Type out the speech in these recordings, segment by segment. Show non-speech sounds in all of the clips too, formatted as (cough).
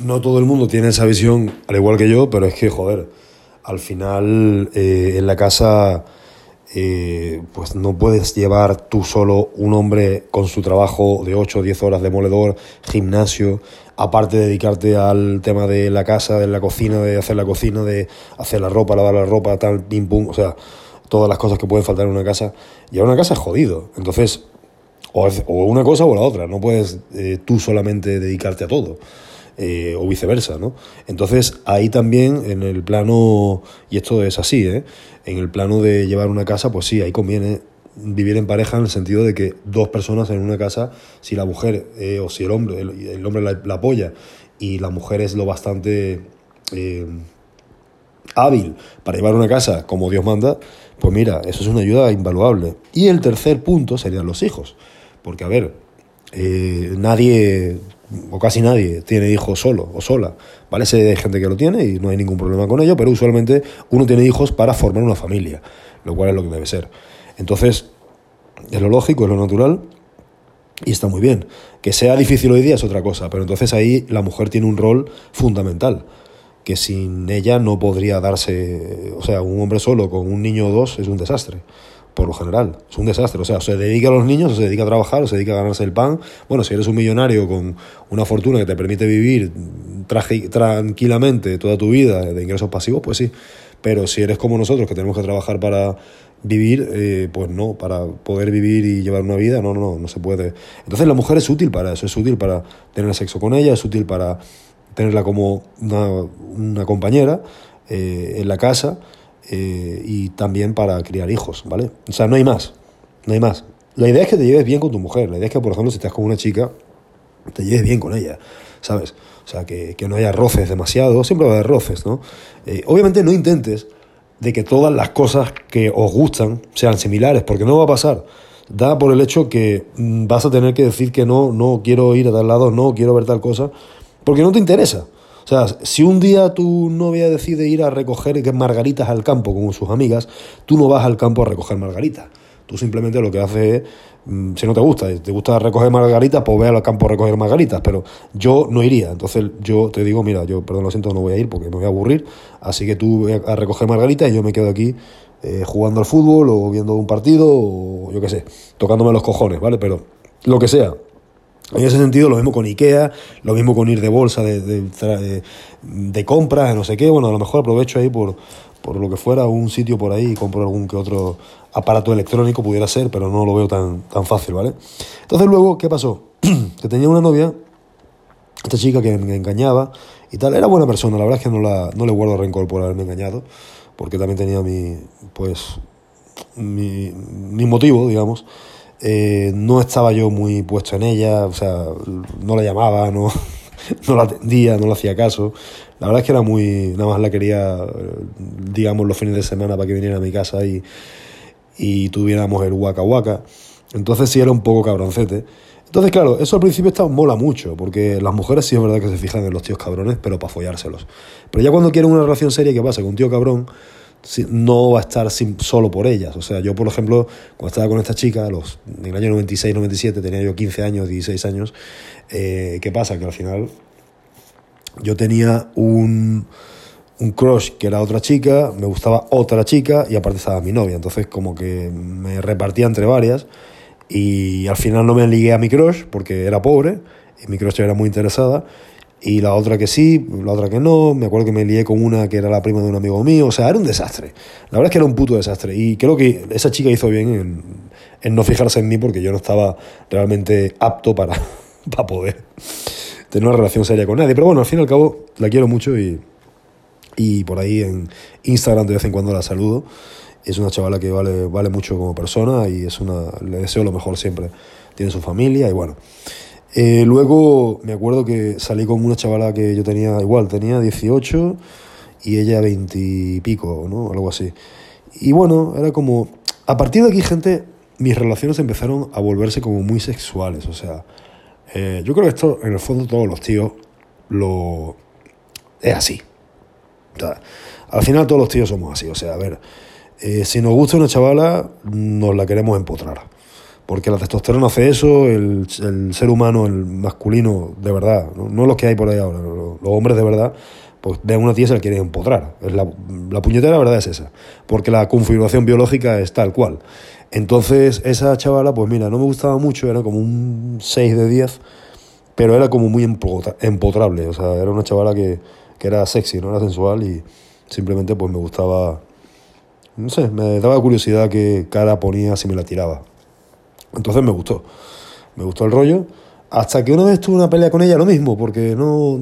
no todo el mundo tiene esa visión, al igual que yo, pero es que, joder, al final eh, en la casa eh, pues no puedes llevar tú solo un hombre con su trabajo de 8 o 10 horas de moledor, gimnasio, aparte de dedicarte al tema de la casa, de la cocina, de hacer la cocina, de hacer la ropa, lavar la ropa, tal, pim pum, o sea, todas las cosas que pueden faltar en una casa. Y a una casa es jodido. Entonces, o, una cosa o la otra, no puedes eh, tú solamente dedicarte a todo. Eh, o viceversa, ¿no? Entonces ahí también en el plano, y esto es así, ¿eh? en el plano de llevar una casa, pues sí, ahí conviene vivir en pareja en el sentido de que dos personas en una casa, si la mujer eh, o si el hombre, el, hombre la, apoya y la mujer es lo bastante hábil para llevar una casa como Dios manda, pues mira, eso es una ayuda invaluable. Y el tercer punto serían los hijos, porque a ver, nadie o casi nadie tiene hijos solo o sola. ¿vale? Sé hay gente que lo tiene y no hay ningún problema con ello, pero usualmente uno tiene hijos para formar una familia, lo cual es lo que debe ser. Entonces, es lo lógico, es lo natural y está muy bien. Que sea difícil hoy día es otra cosa, pero entonces ahí la mujer tiene un rol fundamental, que sin ella no podría darse, o sea, un hombre solo con un niño o dos es un desastre por lo general. Es un desastre. O sea, se dedica a los niños, o se dedica a trabajar, o se dedica a ganarse el pan. Bueno, si eres un millonario con una fortuna que te permite vivir tranquilamente toda tu vida de ingresos pasivos, pues sí. Pero si eres como nosotros, que tenemos que trabajar para vivir, eh, pues no, para poder vivir y llevar una vida, no, no, no, no se puede. Entonces la mujer es útil para eso, es útil para tener sexo con ella, es útil para tenerla como una, una compañera eh, en la casa eh, y también para criar hijos, ¿vale? O sea, no hay más, no hay más. La idea es que te lleves bien con tu mujer, la idea es que, por ejemplo, si estás con una chica, te lleves bien con ella, ¿sabes? O sea, que, que no haya roces demasiado, siempre va a haber roces, ¿no? Eh, obviamente no intentes de que todas las cosas que os gustan sean similares, porque no va a pasar. Da por el hecho que mm, vas a tener que decir que no, no quiero ir a tal lado, no quiero ver tal cosa, porque no te interesa. O sea, si un día tu novia decide ir a recoger margaritas al campo con sus amigas, tú no vas al campo a recoger margaritas. Tú simplemente lo que haces es, mm, si no te gusta, te gusta recoger margaritas, pues ve al campo a recoger margaritas, pero yo no iría. Entonces yo te digo, mira, yo, perdón, lo siento, no voy a ir porque me voy a aburrir, así que tú a recoger margaritas y yo me quedo aquí eh, jugando al fútbol o viendo un partido o yo qué sé, tocándome los cojones, ¿vale? Pero lo que sea, en ese sentido, lo mismo con Ikea, lo mismo con ir de bolsa, de, de, de, compras, no sé qué. Bueno, a lo mejor aprovecho ahí por, por lo que fuera un sitio por ahí y compro algún que otro aparato electrónico, pudiera ser, pero no lo veo tan, tan fácil, ¿vale? Entonces luego, ¿qué pasó? (clears throat) que tenía una novia, esta chica que me engañaba y tal, era buena persona, la verdad es que no, la, no le guardo rencor por haberme engañado, porque también tenía mi, pues, mi, mi motivo, digamos. Eh, no estaba yo muy puesto en ella, o sea, no la llamaba, no, (laughs) no la atendía, no le hacía caso. La verdad es que era muy, nada más la quería, digamos, los fines de semana para que viniera a mi casa y, y tuviéramos el waka waka. Entonces sí era un poco cabroncete. Entonces, claro, eso al principio está, mola mucho, porque las mujeres sí es verdad que se fijan en los tíos cabrones, pero para follárselos. Pero ya cuando quieren una relación seria, ¿qué pasa? Con un tío cabrón no va a estar solo por ellas. O sea, yo, por ejemplo, cuando estaba con esta chica, los, en el año 96, 97, tenía yo 15 años, 16 años, eh, ¿qué pasa? Que al final yo tenía un, un crush que era otra chica, me gustaba otra chica y aparte estaba mi novia. Entonces, como que me repartía entre varias y al final no me ligué a mi crush porque era pobre y mi crush era muy interesada y la otra que sí, la otra que no. Me acuerdo que me lié con una que era la prima de un amigo mío. O sea, era un desastre. La verdad es que era un puto desastre. Y creo que esa chica hizo bien en, no fijarse en mí porque yo no estaba realmente apto para, (laughs) para poder tener una relación seria con nadie. Pero bueno, al fin y al cabo la quiero mucho y, y por ahí en Instagram de vez en cuando la saludo. Es una chavala que vale, vale mucho como persona y es una, le deseo lo mejor siempre. Tiene su familia y bueno. Eh, luego me acuerdo que salí con una chavala que yo tenía igual, tenía 18 y ella 20 y pico, ¿no? Algo así. Y bueno, era como... A partir de aquí, gente, mis relaciones empezaron a volverse como muy sexuales. O sea, eh, yo creo que esto, en el fondo, todos los tíos lo... Es así. O sea, al final todos los tíos somos así. O sea, a ver, eh, si nos gusta una chavala, nos la queremos empotrar porque la testosterona hace eso, el, ser humano, el masculino, de verdad, no, no los que hay por ahí ahora, los hombres de verdad, pues ven a una tía se la quieren empotrar. Es la, la puñetera verdad es esa, porque la configuración biológica es tal cual. Entonces, esa chavala, pues mira, no me gustaba mucho, era como un 6 de 10, pero era como muy empotrable, o sea, era una chavala que, que era sexy, no era sensual y simplemente pues me gustaba, no sé, me daba curiosidad qué cara ponía si me la tiraba. Entonces me gustó, me gustó el rollo. Hasta que una vez tuve una pelea con ella, lo mismo, porque no,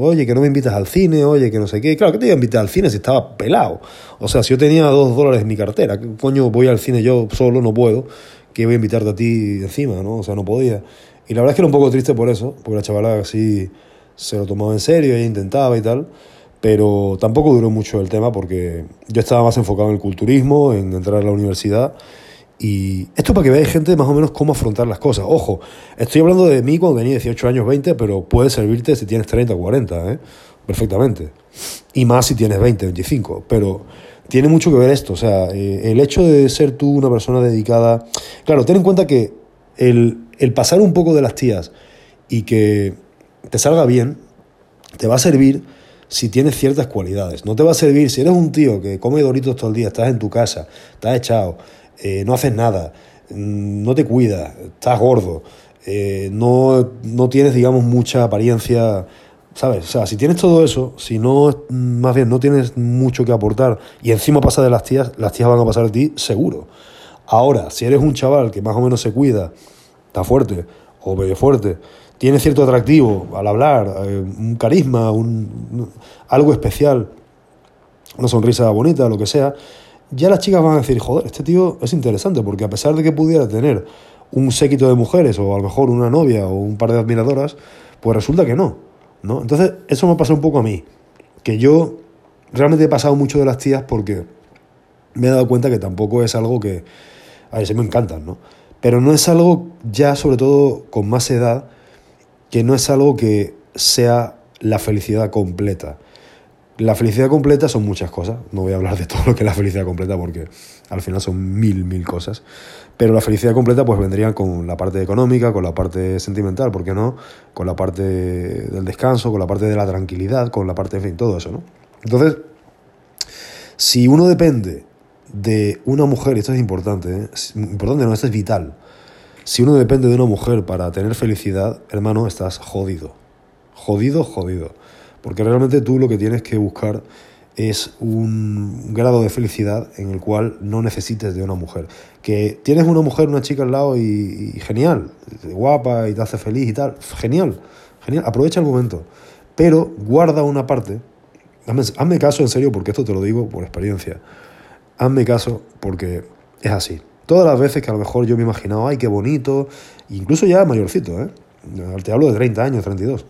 oye, que no me invitas al cine, oye, que no sé qué. Claro, que te iba a invitar al cine si estaba pelado. O sea, si yo tenía dos dólares en mi cartera, ¿qué coño voy al cine yo solo? No puedo. Que voy a invitarte a ti encima, ¿no? O sea, no podía. Y la verdad es que era un poco triste por eso, porque la chavala así se lo tomaba en serio, ella intentaba y tal. Pero tampoco duró mucho el tema porque yo estaba más enfocado en el culturismo, en entrar a la universidad y esto para que veáis gente más o menos cómo afrontar las cosas. Ojo, estoy hablando de mí cuando tenía 18 años, 20, pero puede servirte si tienes 30 o 40, ¿eh? perfectamente. Y más si tienes 20, 25. Pero tiene mucho que ver esto. O sea, eh, el hecho de ser tú una persona dedicada... Claro, ten en cuenta que el, el pasar un poco de las tías y que te salga bien, te va a servir si tienes ciertas cualidades. No te va a servir si eres un tío que come doritos todo el día, estás en tu casa, estás echado eh, no haces nada, mm, no te cuidas, estás gordo, eh, no, no, tienes, digamos, mucha apariencia, ¿sabes? O sea, si tienes todo eso, si no, más bien no tienes mucho que aportar y encima pasa de las tías, las tías van a pasar de ti seguro. Ahora, si eres un chaval que más o menos se cuida, está fuerte o medio fuerte, tiene cierto atractivo al hablar, eh, un carisma, un, algo especial, una sonrisa bonita, lo que sea, ya las chicas van a decir, joder, este tío es interesante, porque a pesar de que pudiera tener un séquito de mujeres, o a lo mejor una novia o un par de admiradoras, pues resulta que no. ¿no? Entonces, eso me pasa un poco a mí, que yo realmente he pasado mucho de las tías porque me he dado cuenta que tampoco es algo que, a ver, se me encantan, ¿no? Pero no es algo ya, sobre todo con más edad, que no es algo que sea la felicidad completa. La felicidad completa son muchas cosas. No voy a hablar de todo lo que es la felicidad completa porque al final son mil, mil cosas. Pero la felicidad completa pues vendría con la parte económica, con la parte sentimental, ¿por qué no? Con la parte del descanso, con la parte de la tranquilidad, con la parte, en fin, todo eso, ¿no? Entonces, si uno depende de una mujer, y esto es importante, ¿eh? importante no, esto es vital. Si uno depende de una mujer para tener felicidad, hermano, estás jodido. Jodido, jodido. Porque realmente tú lo que tienes que buscar es un grado de felicidad en el cual no necesites de una mujer. Que tienes una mujer, una chica al lado y, genial, guapa y te hace feliz y tal, genial, genial, aprovecha el momento. Pero guarda una parte, hazme, hazme caso en serio porque esto te lo digo por experiencia, hazme caso porque es así. Todas las veces que a lo mejor yo me he imaginado, ay, qué bonito, incluso ya mayorcito, ¿eh? te hablo de 30 años, 32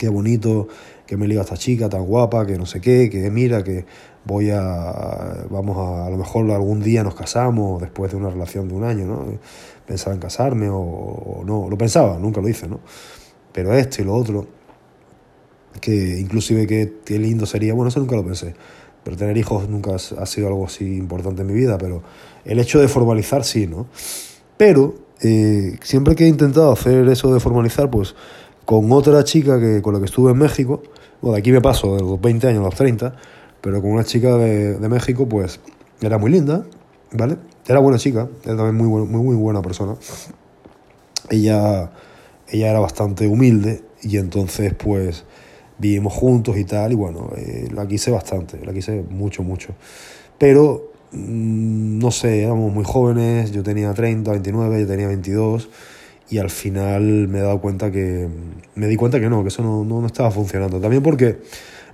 qué bonito que me liga esta chica tan guapa, que no sé qué, que mira, que voy a, vamos a, a lo mejor algún día nos casamos después de una relación de un año, ¿no? Pensaba en casarme o, no, lo pensaba, nunca lo hice, ¿no? Pero esto y lo otro, que inclusive que, qué lindo sería, bueno, eso nunca lo pensé, pero tener hijos nunca ha sido algo así importante en mi vida, pero el hecho de formalizar sí, ¿no? Pero eh, siempre que he intentado hacer eso de formalizar, pues con otra chica que, con la que estuve en México, bueno, de aquí me paso de los 20 años a los 30, pero con una chica de, México, pues era muy linda, ¿vale? Era buena chica, era también muy, muy, muy buena persona. Ella, ella era bastante humilde y entonces pues vivimos juntos y tal, y bueno, eh, la quise bastante, la quise mucho, mucho. Pero, mmm, no sé, éramos muy jóvenes, yo tenía 30, 29, ella tenía 22 y al final me he dado cuenta que me di cuenta que no, que eso no, no, estaba funcionando. También porque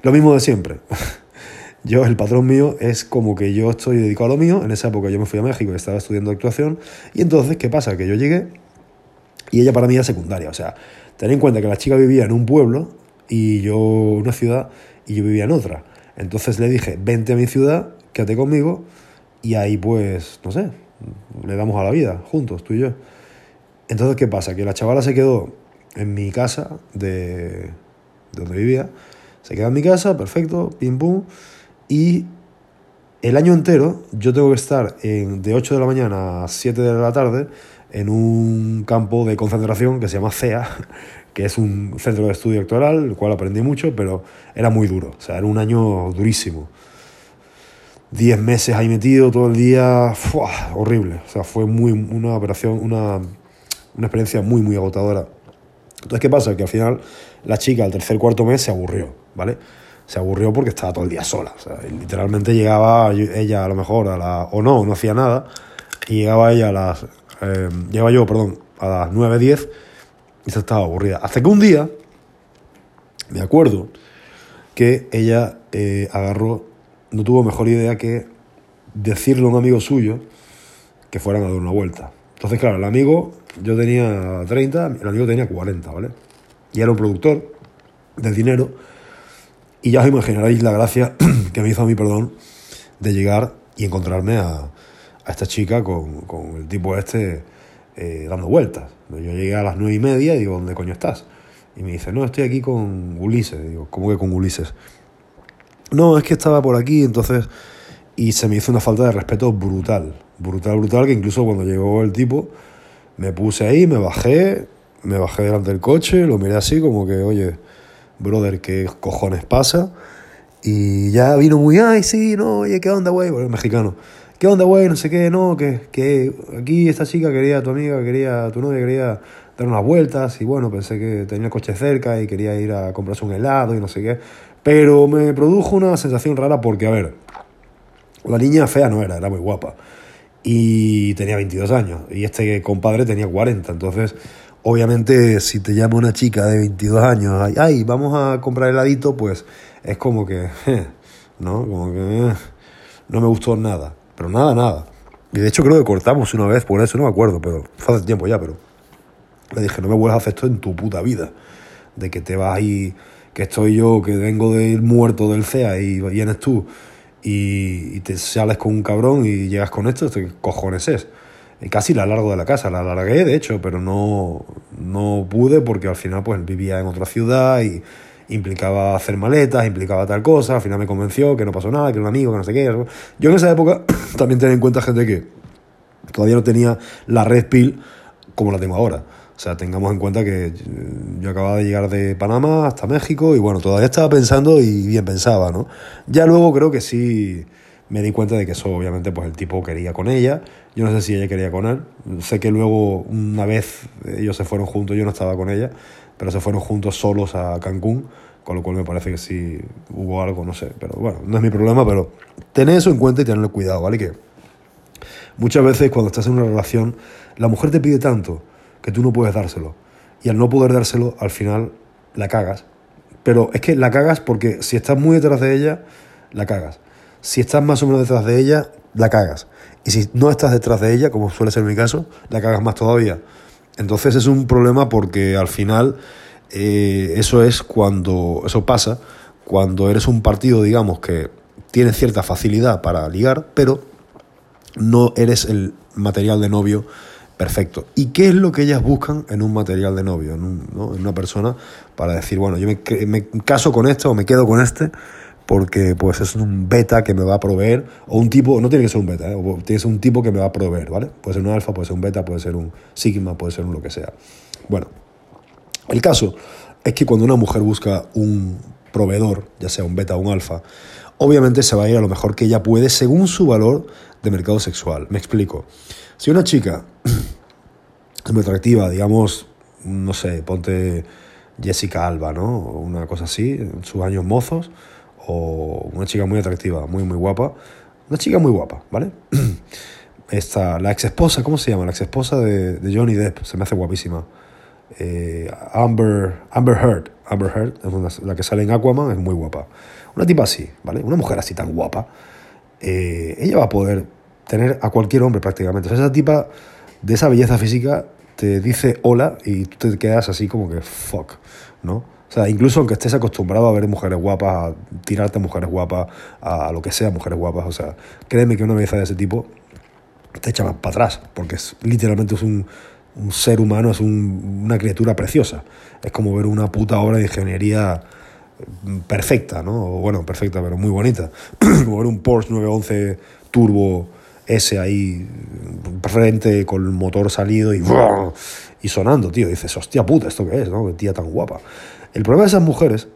lo mismo de siempre. (laughs) Yo, el patrón mío es como que yo estoy dedicado a lo mío. En esa época yo me fui a México y estaba estudiando actuación. Y entonces, ¿qué pasa? Que yo llegué y ella para mí era secundaria. O sea, ten en cuenta que la chica vivía en un pueblo y yo en una ciudad y yo vivía en otra. Entonces le dije, vente a mi ciudad, quédate conmigo y ahí pues, no sé, le damos a la vida juntos, tú y yo. Entonces, ¿qué pasa? Que la chavala se quedó en mi casa de, donde vivía. Se quedó en mi casa, perfecto, pim pum. Y el año entero yo tengo que estar en, de 8 de la mañana a 7 de la tarde en un campo de concentración que se llama CEA, (laughs) que es un centro de estudio doctoral, el cual aprendí mucho, pero era muy duro, o sea, era un año durísimo. Diez meses ahí metido todo el día, horrible, o sea, fue muy, una operación, una, una experiencia muy, muy agotadora. Entonces, ¿qué pasa? Que al final la chica al tercer, cuarto mes se aburrió, ¿vale? Se aburrió porque estaba todo el día sola. Literalmente llegaba ella a lo mejor a la... o no, no hacía nada. Y llegaba ella a las... Eh, llegaba yo, perdón, a las 9, 10 y se estaba aburrida. Hasta que un día, me acuerdo, que ella eh, agarró, no tuvo mejor idea que decirle a un amigo suyo que fueran a dar una vuelta. Entonces, claro, el amigo, yo tenía 30, el amigo tenía 40, ¿vale? Y era un productor del dinero. Y ya os imaginaréis la gracia (clears throat) que me hizo a mí, perdón, de llegar y encontrarme a, a esta chica con, con, el tipo este eh, dando vueltas. Yo llegué a las nueve y media y digo, ¿dónde coño estás? Y me dice, no, estoy aquí con Ulises. digo, ¿cómo que con Ulises? No, es que estaba por aquí, entonces... Y se me hizo una falta de respeto brutal, brutal, brutal, que incluso cuando llegó el tipo, me puse ahí, me bajé, me bajé delante del coche, lo miré así como que, oye, brother, ¿qué cojones pasa? Y ya vino muy, ay, sí, no, oye, ¿qué onda, güey? Bueno, mexicano. ¿Qué onda, güey? No sé qué, no, que, que aquí esta chica quería, tu amiga quería, tu novia quería dar unas vueltas y bueno, pensé que tenía el coche cerca y quería ir a comprarse un helado y no sé qué. Pero me produjo una sensación rara porque, a ver, la niña fea no era, era muy guapa. Y tenía 22 años. Y este compadre tenía 40. Entonces, obviamente, si te llama una chica de 22 años, ay, vamos a comprar heladito, pues es como que, ¿no? Como que no me gustó nada. Pero nada, nada. Y de hecho creo que cortamos una vez por eso, no me acuerdo, pero fue hace tiempo ya, pero le dije, no me vuelvas a hacer esto en tu puta vida. De que te vas ahí, que estoy yo, que vengo del muerto del CEA y vienes tú y, te sales con un cabrón y llegas con esto, ¿qué cojones es? Y casi la largo de la casa, la largué de hecho, pero no, no pude porque al final pues vivía en otra ciudad y implicaba hacer maletas, implicaba tal cosa, al final me convenció que no pasó nada, que era un amigo, que no sé qué. Yo en esa época (clears throat) también tenía en cuenta gente que todavía no tenía la red PIL como la tengo ahora. O sea, tengamos en cuenta que yo acababa de llegar de Panamá hasta México y bueno, todavía estaba pensando y bien pensaba, ¿no? Ya luego creo que sí me di cuenta de que eso obviamente pues el tipo quería con ella. Yo no sé si ella quería con él. Sé que luego una vez ellos se fueron juntos, yo no estaba con ella pero se fueron juntos solos a Cancún, con lo cual me parece que sí hubo algo, no sé, pero bueno, no es mi problema, pero tened eso en cuenta y tenedlo cuidado, ¿vale? Que muchas veces cuando estás en una relación, la mujer te pide tanto que tú no puedes dárselo, y al no poder dárselo, al final la cagas. Pero es que la cagas porque si estás muy detrás de ella, la cagas. Si estás más o menos detrás de ella, la cagas. Y si no estás detrás de ella, como suele ser mi caso, la cagas más todavía. Entonces es un problema porque al final eh, eso es cuando, eso pasa cuando eres un partido, digamos, que tiene cierta facilidad para ligar, pero no eres el material de novio perfecto. ¿Y qué es lo que ellas buscan en un material de novio, en, una persona, para decir, bueno, yo me, me, caso con este o me quedo con este porque pues es un beta que me va a proveer, o un tipo, no tiene que ser un beta, ¿eh? tiene que ser un tipo que me va a proveer, ¿vale? Puede ser un alfa, puede ser un beta, puede ser un sigma, puede ser un lo que sea. Bueno, el caso es que cuando una mujer busca un proveedor, ya sea un beta o un alfa, obviamente se va a ir a lo mejor que ella puede según su valor de mercado sexual. Me explico. Si una chica (clears throat) es muy atractiva, digamos, no sé, ponte Jessica Alba, ¿no? O una cosa así, en sus años mozos, o una chica muy atractiva, muy, muy guapa. Una chica muy guapa, ¿vale? (clears throat) Esta, la ex esposa, ¿cómo se llama? La ex esposa de, Johnny Depp, se me hace guapísima. Eh, Amber, Amber Heard. Amber Heard es la que sale en Aquaman, es muy guapa. Una tipa así, ¿vale? Una mujer así tan guapa. Eh, ella va a poder tener a cualquier hombre prácticamente. O sea, esa tipa de esa belleza física te dice hola y tú te quedas así como que fuck, ¿no? O sea, incluso aunque estés acostumbrado a ver mujeres guapas, a tirarte a mujeres guapas, a lo que sea mujeres guapas, o sea, créeme que una belleza de ese tipo te echa más para atrás, porque es, literalmente es un, ser humano, es una criatura preciosa. Es como ver una puta obra de ingeniería perfecta, ¿no? bueno, perfecta, pero muy bonita. (clears throat) como ver un Porsche 911 turbo ese ahí frente con el motor salido y, y sonando, tío. dices, hostia puta, ¿esto qué es? ¿no? Qué tía tan guapa. El problema de esas mujeres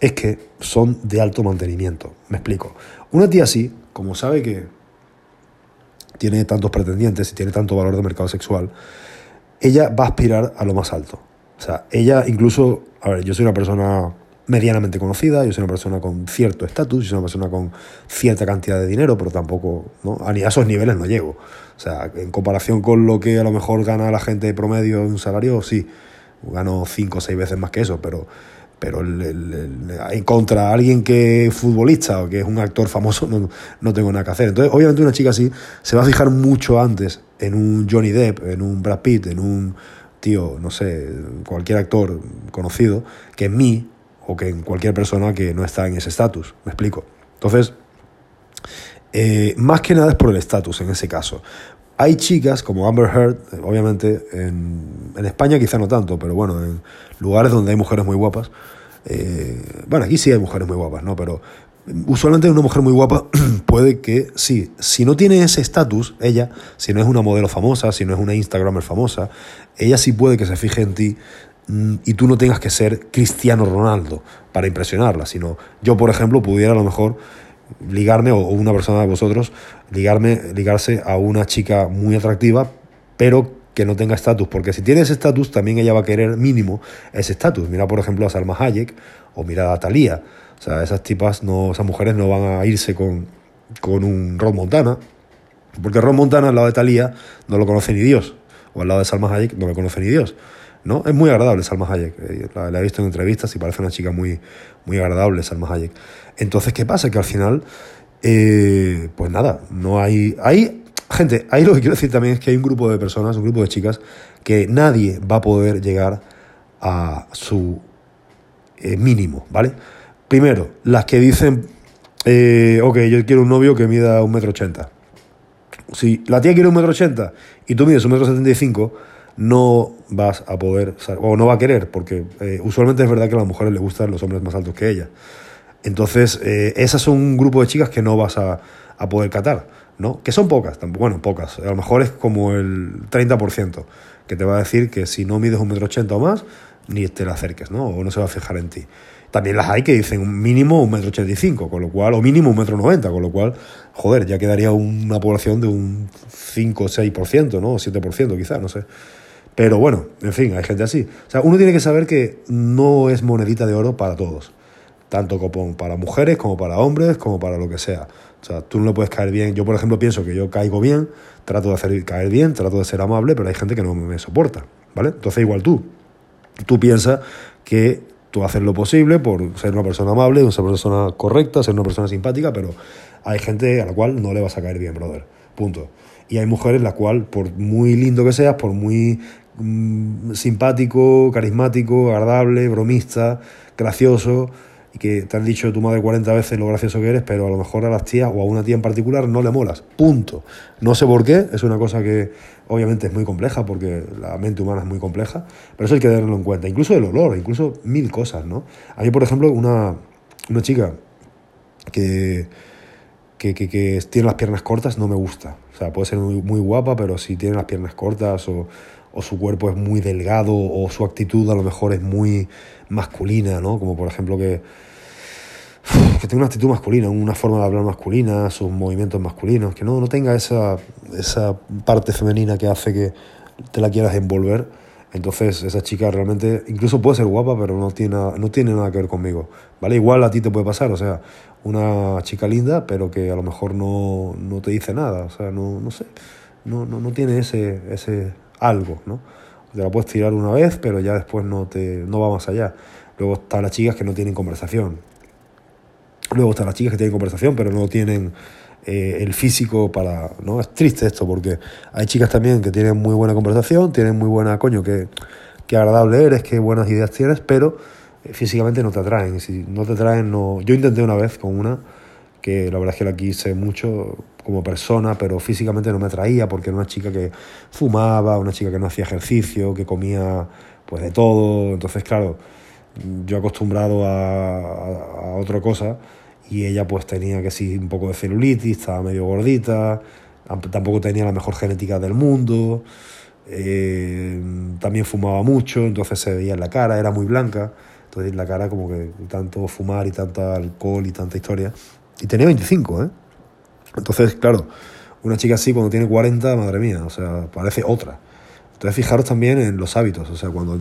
es que son de alto mantenimiento. Me explico. Una tía así, como sabe que tiene tantos pretendientes y tiene tanto valor de mercado sexual, ella va a aspirar a lo más alto. O sea, ella incluso, a ver, yo soy una persona medianamente conocida, yo soy una persona con cierto estatus, yo soy una persona con cierta cantidad de dinero, pero tampoco, ¿no? A esos niveles no llego. O sea, en comparación con lo que a lo mejor gana la gente promedio en un salario, sí, gano cinco o seis veces más que eso, pero, pero en contra alguien que es futbolista o que es un actor famoso no, no tengo nada que hacer. Entonces, obviamente una chica así se va a fijar mucho antes en un Johnny Depp, en un Brad Pitt, en un tío, no sé, cualquier actor conocido, que en mí, o que en cualquier persona que no está en ese estatus. ¿Me explico? Entonces, eh, más que nada es por el estatus en ese caso. Hay chicas como Amber Heard, obviamente en, en, España quizá no tanto, pero bueno, en lugares donde hay mujeres muy guapas. Eh, bueno, aquí sí hay mujeres muy guapas, ¿no? Pero usualmente una mujer muy guapa (clears throat) puede que, sí, si no tiene ese estatus, ella, si no es una modelo famosa, si no es una Instagramer famosa, ella sí puede que se fije en ti y tú no tengas que ser Cristiano Ronaldo para impresionarla, sino yo, por ejemplo, pudiera a lo mejor ligarme, o una persona de vosotros, ligarme, ligarse a una chica muy atractiva, pero que no tenga estatus, porque si tiene ese estatus, también ella va a querer mínimo ese estatus. Mira, por ejemplo, a Salma Hayek o mira a Thalía. O sea, esas tipas, no, esas mujeres no van a irse con, con un Ron Montana, porque Ron Montana al lado de Thalía no lo conoce ni Dios, o al lado de Salma Hayek no lo conoce ni Dios. ¿No? Es muy agradable Salma Hayek, eh, la, he visto en entrevistas y parece una chica muy, muy agradable Salma Hayek. Entonces, ¿qué pasa? Que al final, eh, pues nada, no hay... hay gente, ahí lo que quiero decir también es que hay un grupo de personas, un grupo de chicas, que nadie va a poder llegar a su eh, mínimo, ¿vale? Primero, las que dicen, ok, yo quiero un novio que mida un metro ochenta. Si la tía quiere un metro ochenta y tú mides un metro setenta y cinco, no vas a poder, o no va a querer, porque eh, usualmente es verdad que a las mujeres les gustan los hombres más altos que ella. Entonces, eh, esas son un grupo de chicas que no vas a, poder catar, ¿no? Que son pocas, bueno, pocas. A lo mejor es como el 30% que te va a decir que si no mides un metro ochenta o más, ni te la acerques, ¿no? O no se va a fijar en ti. También las hay que dicen mínimo un metro ochenta y cinco, con lo cual, o mínimo un metro noventa, con lo cual, joder, ya quedaría una población de un 5 o 6%, ¿no? O 7% quizás, no sé. Pero bueno, en fin, hay gente así. O sea, uno tiene que saber que no es monedita de oro para todos. Tanto como para mujeres, como para hombres, como para lo que sea. O sea, tú no le puedes caer bien. Yo, por ejemplo, pienso que yo caigo bien, trato de hacer caer bien, trato de ser amable, pero hay gente que no me soporta. ¿Vale? Entonces, igual tú. Tú piensas que tú haces lo posible por ser una persona amable, ser una persona correcta, ser una persona simpática, pero hay gente a la cual no le vas a caer bien, brother. Punto. Y hay mujeres la cual, por muy lindo que seas, por muy Mm, simpático, carismático, agradable, bromista, gracioso, y que te han dicho tu madre 40 veces lo gracioso que eres, pero a lo mejor a las tías o a una tía en particular no le molas. Punto. No sé por qué, es una cosa que obviamente es muy compleja porque la mente humana es muy compleja, pero eso hay que tenerlo en cuenta. Incluso el olor, incluso mil cosas, ¿no? A por ejemplo, una, una chica que, que, que, tiene las piernas cortas no me gusta. O sea, puede ser muy, muy guapa, pero si tiene las piernas cortas o o su cuerpo es muy delgado o su actitud a lo mejor es muy masculina, ¿no? Como por ejemplo que, que tenga una actitud masculina, una forma de hablar masculina, sus movimientos masculinos, que no, no tenga esa, esa parte femenina que hace que te la quieras envolver. Entonces esa chica realmente, incluso puede ser guapa, pero no tiene, no tiene nada que ver conmigo. ¿Vale? Igual a ti te puede pasar, o sea, una chica linda, pero que a lo mejor no, no te dice nada, o sea, no, no sé, no, no, no tiene ese, ese, algo, ¿no? Te la puedes tirar una vez, pero ya después no, te, no va más allá. Luego están las chicas que no tienen conversación. Luego están las chicas que tienen conversación, pero no tienen eh, el físico para... ¿no? Es triste esto, porque hay chicas también que tienen muy buena conversación, tienen muy buena, coño, que, que agradable eres, qué buenas ideas tienes, pero eh, físicamente no te atraen. Si no te atraen, no... Yo intenté una vez con una que la verdad es que la quise mucho como persona, pero físicamente no me atraía porque era una chica que fumaba, una chica que no hacía ejercicio, que comía pues de todo, entonces claro, yo acostumbrado a, otra cosa y ella pues tenía que sí un poco de celulitis, estaba medio gordita, tampoco tenía la mejor genética del mundo, eh, también fumaba mucho, entonces se veía en la cara, era muy blanca, entonces la cara como que tanto fumar y tanta alcohol y tanta historia. Y tenía 25, ¿eh? Entonces, claro, una chica así cuando tiene 40, madre mía, o sea, parece otra. Entonces fijaros también en los hábitos, o sea, cuando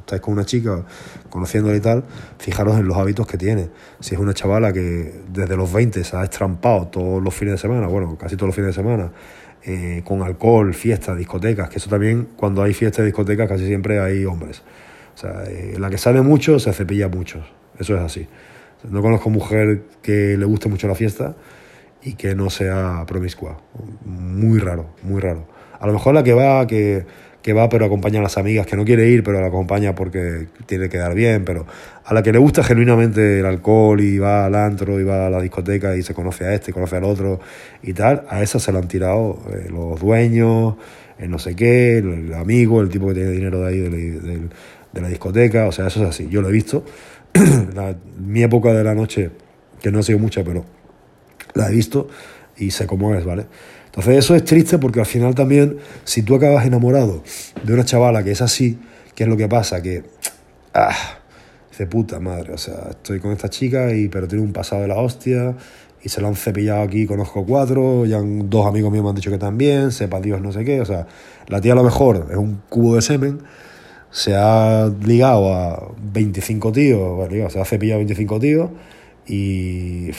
estáis con una chica conociéndola y tal, fijaros en los hábitos que tiene. Si es una chavala que desde los 20 se ha estrampado todos los fines de semana, bueno, casi todos los fines de semana, eh, con alcohol, fiestas, discotecas, que eso también, cuando hay fiestas y discotecas, casi siempre hay hombres. O sea, eh, la que sale mucho se cepilla mucho, eso es así. No conozco mujer que le guste mucho la fiesta y que no sea promiscua. Muy raro, muy raro. A lo mejor la que va, que, que va pero acompaña a las amigas, que no quiere ir pero la acompaña porque tiene que dar bien, pero a la que le gusta genuinamente el alcohol y va al antro y va a la discoteca y se conoce a este, conoce al otro y tal, a esa se lo han tirado eh, los dueños, el no sé qué, el, amigo, el tipo que tiene dinero de ahí de, la discoteca, o sea, eso es así, yo lo he visto. (clears throat) mi época de la noche, que no ha sido mucha, pero la he visto y sé cómo es, ¿vale? Entonces eso es triste porque al final también, si tú acabas enamorado de una chavala que es así, ¿qué es lo que pasa? Que, ah, dice puta madre, o sea, estoy con esta chica y pero tiene un pasado de la hostia y se lo han cepillado aquí, conozco cuatro, ya dos amigos míos me han dicho que también, sepa Dios no sé qué, o sea, la tía a lo mejor es un cubo de semen, se ha ligado a 25 tíos, se ha cepillado a 25 tíos y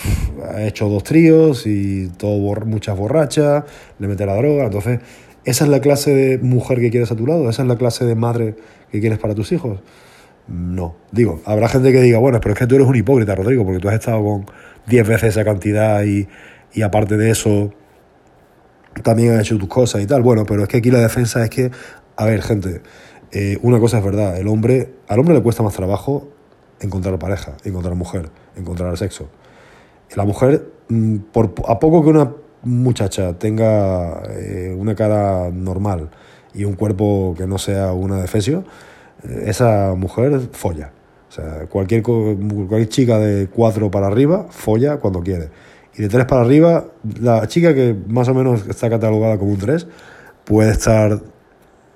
ha hecho dos tríos y todo muchas borrachas, le mete la droga, entonces esa es la clase de mujer que quieres a tu lado, esa es la clase de madre que quieres para tus hijos. No, digo, habrá gente que diga, bueno, pero es que tú eres un hipócrita, Rodrigo, porque tú has estado con 10 veces esa cantidad y, y aparte de eso también has hecho tus cosas y tal. Bueno, pero es que aquí la defensa es que, a ver, gente, eh, una cosa es verdad, el hombre, al hombre le cuesta más trabajo encontrar pareja, encontrar mujer, encontrar sexo. La mujer, mm, por, a poco que una muchacha tenga eh, una cara normal y un cuerpo que no sea una defesio, eh, esa mujer folla. O sea, cualquier, cualquier chica de cuatro para arriba folla cuando quiere. Y de tres para arriba, la chica que más o menos está catalogada como un tres puede estar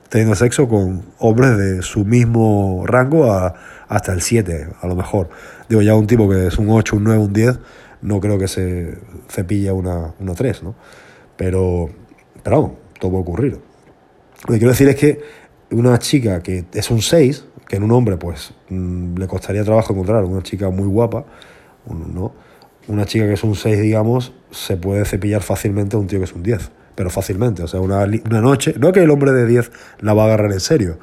teniendo sexo con hombres de su mismo rango a, hasta el 7, a lo mejor. Digo, ya un tipo que es un 8, un 9, un 10, no creo que se cepille una, una 3, ¿no? Pero, pero vamos, todo puede ocurrir. Lo que quiero decir es que una chica que es un 6, que en un hombre pues mm, le costaría trabajo encontrar una chica muy guapa, ¿no? Una chica que es un 6, digamos, se puede cepillar fácilmente a un tío que es un 10 pero fácilmente. O sea, una, una noche, no que el hombre de 10 la va a agarrar en serio,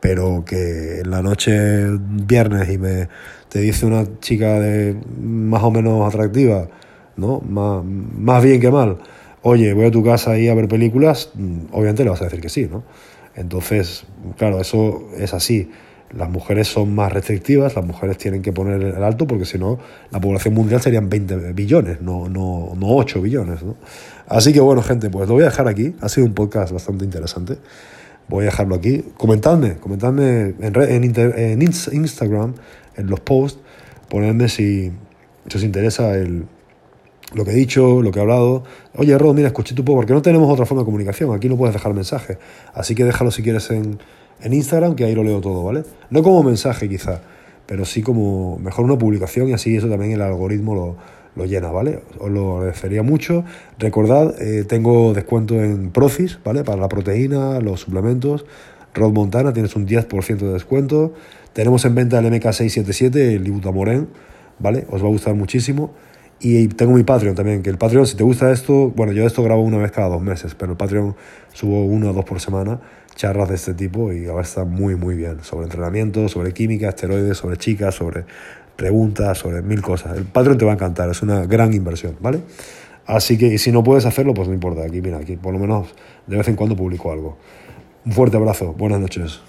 pero que en la noche viernes y me te dice una chica de más o menos atractiva, ¿no? Más, más bien que mal, oye, voy a tu casa y a ver películas, mm, obviamente le vas a decir que sí, ¿no? Entonces, claro, eso es así. Las mujeres son más restrictivas, las mujeres tienen que poner el alto porque si no, la población mundial serían 20 billones, no, no, no 8 billones. ¿no? Así que bueno, gente, pues lo voy a dejar aquí. Ha sido un podcast bastante interesante. Voy a dejarlo aquí. Comentadme, comentadme en, en, Instagram, en los posts, ponedme si, os interesa el, lo que he dicho, lo que he hablado. Oye, Rod, mira, escuché tu poco, porque no tenemos otra forma de comunicación. Aquí no puedes dejar mensaje. Así que déjalo si quieres en, en Instagram, que ahí lo leo todo, ¿vale? No como mensaje quizá, pero sí como mejor una publicación y así eso también el algoritmo lo, lo llena, ¿vale? Os lo agradecería mucho. Recordad, eh, tengo descuento en Procis, ¿vale? Para la proteína, los suplementos. Rod Montana, tienes un 10% de descuento. Tenemos en venta el MK677, el Ibutamoren, ¿vale? Os va a gustar muchísimo. Y tengo mi Patreon también, que el Patreon, si te gusta esto, bueno, yo esto grabo una vez cada dos meses, pero el Patreon subo uno o dos por semana charlas de este tipo y ahora está muy, muy bien. Sobre entrenamiento, sobre química, esteroides, sobre chicas, sobre preguntas, sobre mil cosas. El Patreon te va a encantar, es una gran inversión, ¿vale? Así que, y si no puedes hacerlo, pues no importa. Aquí, mira, aquí por lo menos de vez en cuando publico algo. Un fuerte abrazo, buenas noches.